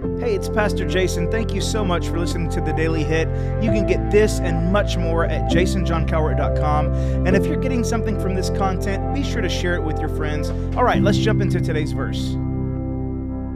Hey, it's Pastor Jason. Thank you so much for listening to the Daily Hit. You can get this and much more at jasonjohncowart.com. And if you're getting something from this content, be sure to share it with your friends. All right, let's jump into today's verse.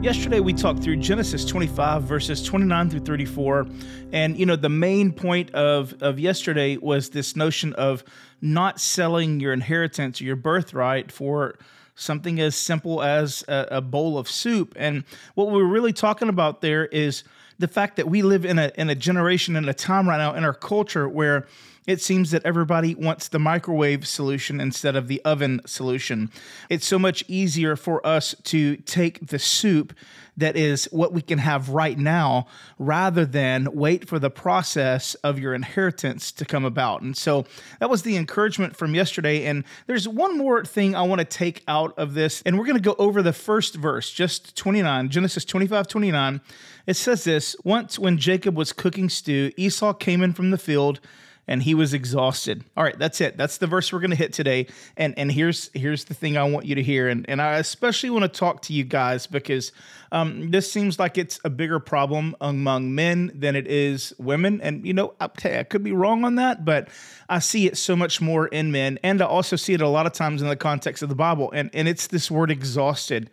Yesterday, we talked through Genesis 25, verses 29 through 34. And, you know, the main point of, of yesterday was this notion of not selling your inheritance or your birthright for something as simple as a, a bowl of soup. And what we're really talking about there is the fact that we live in a in a generation in a time right now in our culture where it seems that everybody wants the microwave solution instead of the oven solution. It's so much easier for us to take the soup that is what we can have right now rather than wait for the process of your inheritance to come about. And so that was the encouragement from yesterday. And there's one more thing I want to take out of this, and we're going to go over the first verse, just 29, Genesis 25 29. It says this Once when Jacob was cooking stew, Esau came in from the field and he was exhausted. All right, that's it. That's the verse we're going to hit today. And and here's here's the thing I want you to hear, and and I especially want to talk to you guys because um, this seems like it's a bigger problem among men than it is women. And you know, I, I could be wrong on that, but I see it so much more in men, and I also see it a lot of times in the context of the Bible. And and it's this word exhausted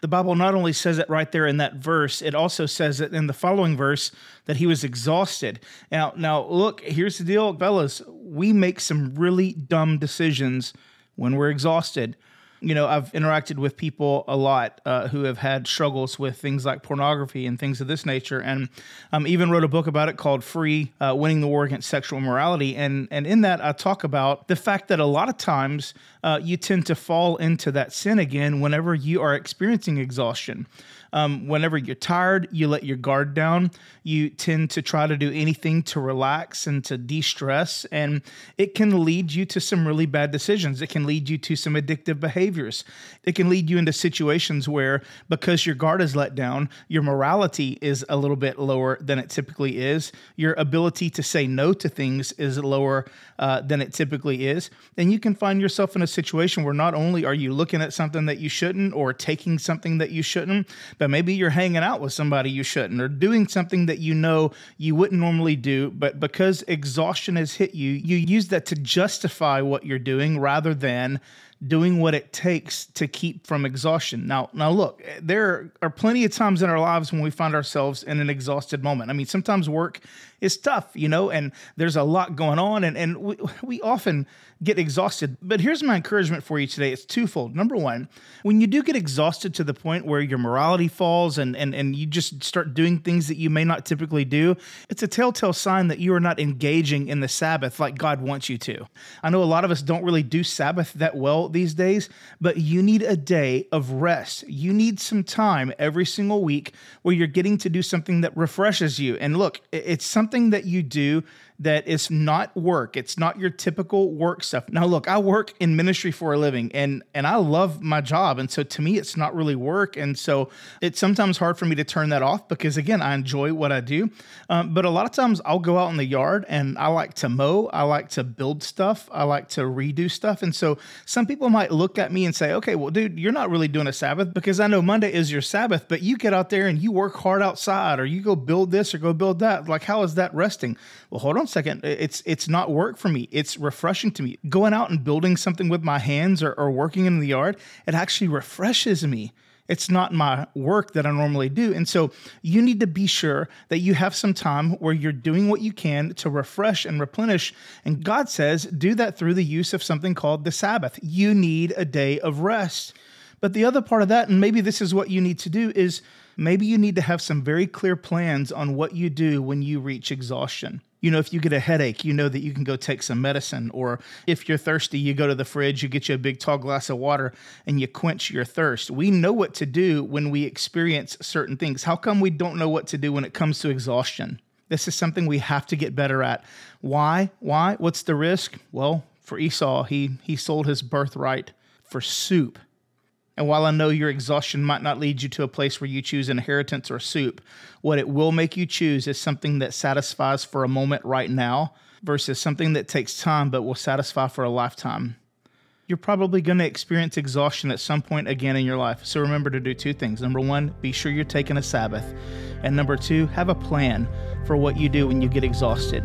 the Bible not only says it right there in that verse, it also says it in the following verse that he was exhausted. Now, now look, here's the deal, fellas. We make some really dumb decisions when we're exhausted you know, I've interacted with people a lot uh, who have had struggles with things like pornography and things of this nature, and um, even wrote a book about it called "Free: uh, Winning the War Against Sexual Immorality." And and in that, I talk about the fact that a lot of times uh, you tend to fall into that sin again whenever you are experiencing exhaustion. Um, whenever you're tired, you let your guard down. You tend to try to do anything to relax and to de stress. And it can lead you to some really bad decisions. It can lead you to some addictive behaviors. It can lead you into situations where, because your guard is let down, your morality is a little bit lower than it typically is. Your ability to say no to things is lower uh, than it typically is. And you can find yourself in a situation where not only are you looking at something that you shouldn't or taking something that you shouldn't, but maybe you're hanging out with somebody you shouldn't or doing something that you know you wouldn't normally do, but because exhaustion has hit you, you use that to justify what you're doing rather than doing what it takes to keep from exhaustion. Now, now look, there are plenty of times in our lives when we find ourselves in an exhausted moment. I mean, sometimes work is tough, you know, and there's a lot going on and and we, we often get exhausted. But here's my encouragement for you today. It's twofold. Number one, when you do get exhausted to the point where your morality falls and, and, and you just start doing things that you may not typically do, it's a telltale sign that you are not engaging in the Sabbath like God wants you to. I know a lot of us don't really do Sabbath that well these days, but you need a day of rest. You need some time every single week where you're getting to do something that refreshes you. And look, it's something that you do that is not work. It's not your typical work stuff. Now, look, I work in ministry for a living, and and I love my job, and so to me, it's not really work, and so it's sometimes hard for me to turn that off because again, I enjoy what I do. Um, but a lot of times, I'll go out in the yard and I like to mow, I like to build stuff, I like to redo stuff, and so some people might look at me and say, "Okay, well, dude, you're not really doing a Sabbath because I know Monday is your Sabbath, but you get out there and you work hard outside, or you go build this or go build that. Like, how is that resting?" Well, hold on second. It's it's not work for me. It's refreshing to me. Going out and building something with my hands or, or working in the yard, it actually refreshes me. It's not my work that I normally do. And so you need to be sure that you have some time where you're doing what you can to refresh and replenish. And God says, do that through the use of something called the Sabbath. You need a day of rest. But the other part of that, and maybe this is what you need to do, is maybe you need to have some very clear plans on what you do when you reach exhaustion you know, if you get a headache, you know that you can go take some medicine. Or if you're thirsty, you go to the fridge, you get you a big tall glass of water, and you quench your thirst. We know what to do when we experience certain things. How come we don't know what to do when it comes to exhaustion? This is something we have to get better at. Why? Why? What's the risk? Well, for Esau, he he sold his birthright for soup. And while I know your exhaustion might not lead you to a place where you choose inheritance or soup, what it will make you choose is something that satisfies for a moment right now versus something that takes time but will satisfy for a lifetime. you're probably going to experience exhaustion at some point again in your life. So remember to do two things. Number one, be sure you're taking a Sabbath. And number two, have a plan for what you do when you get exhausted.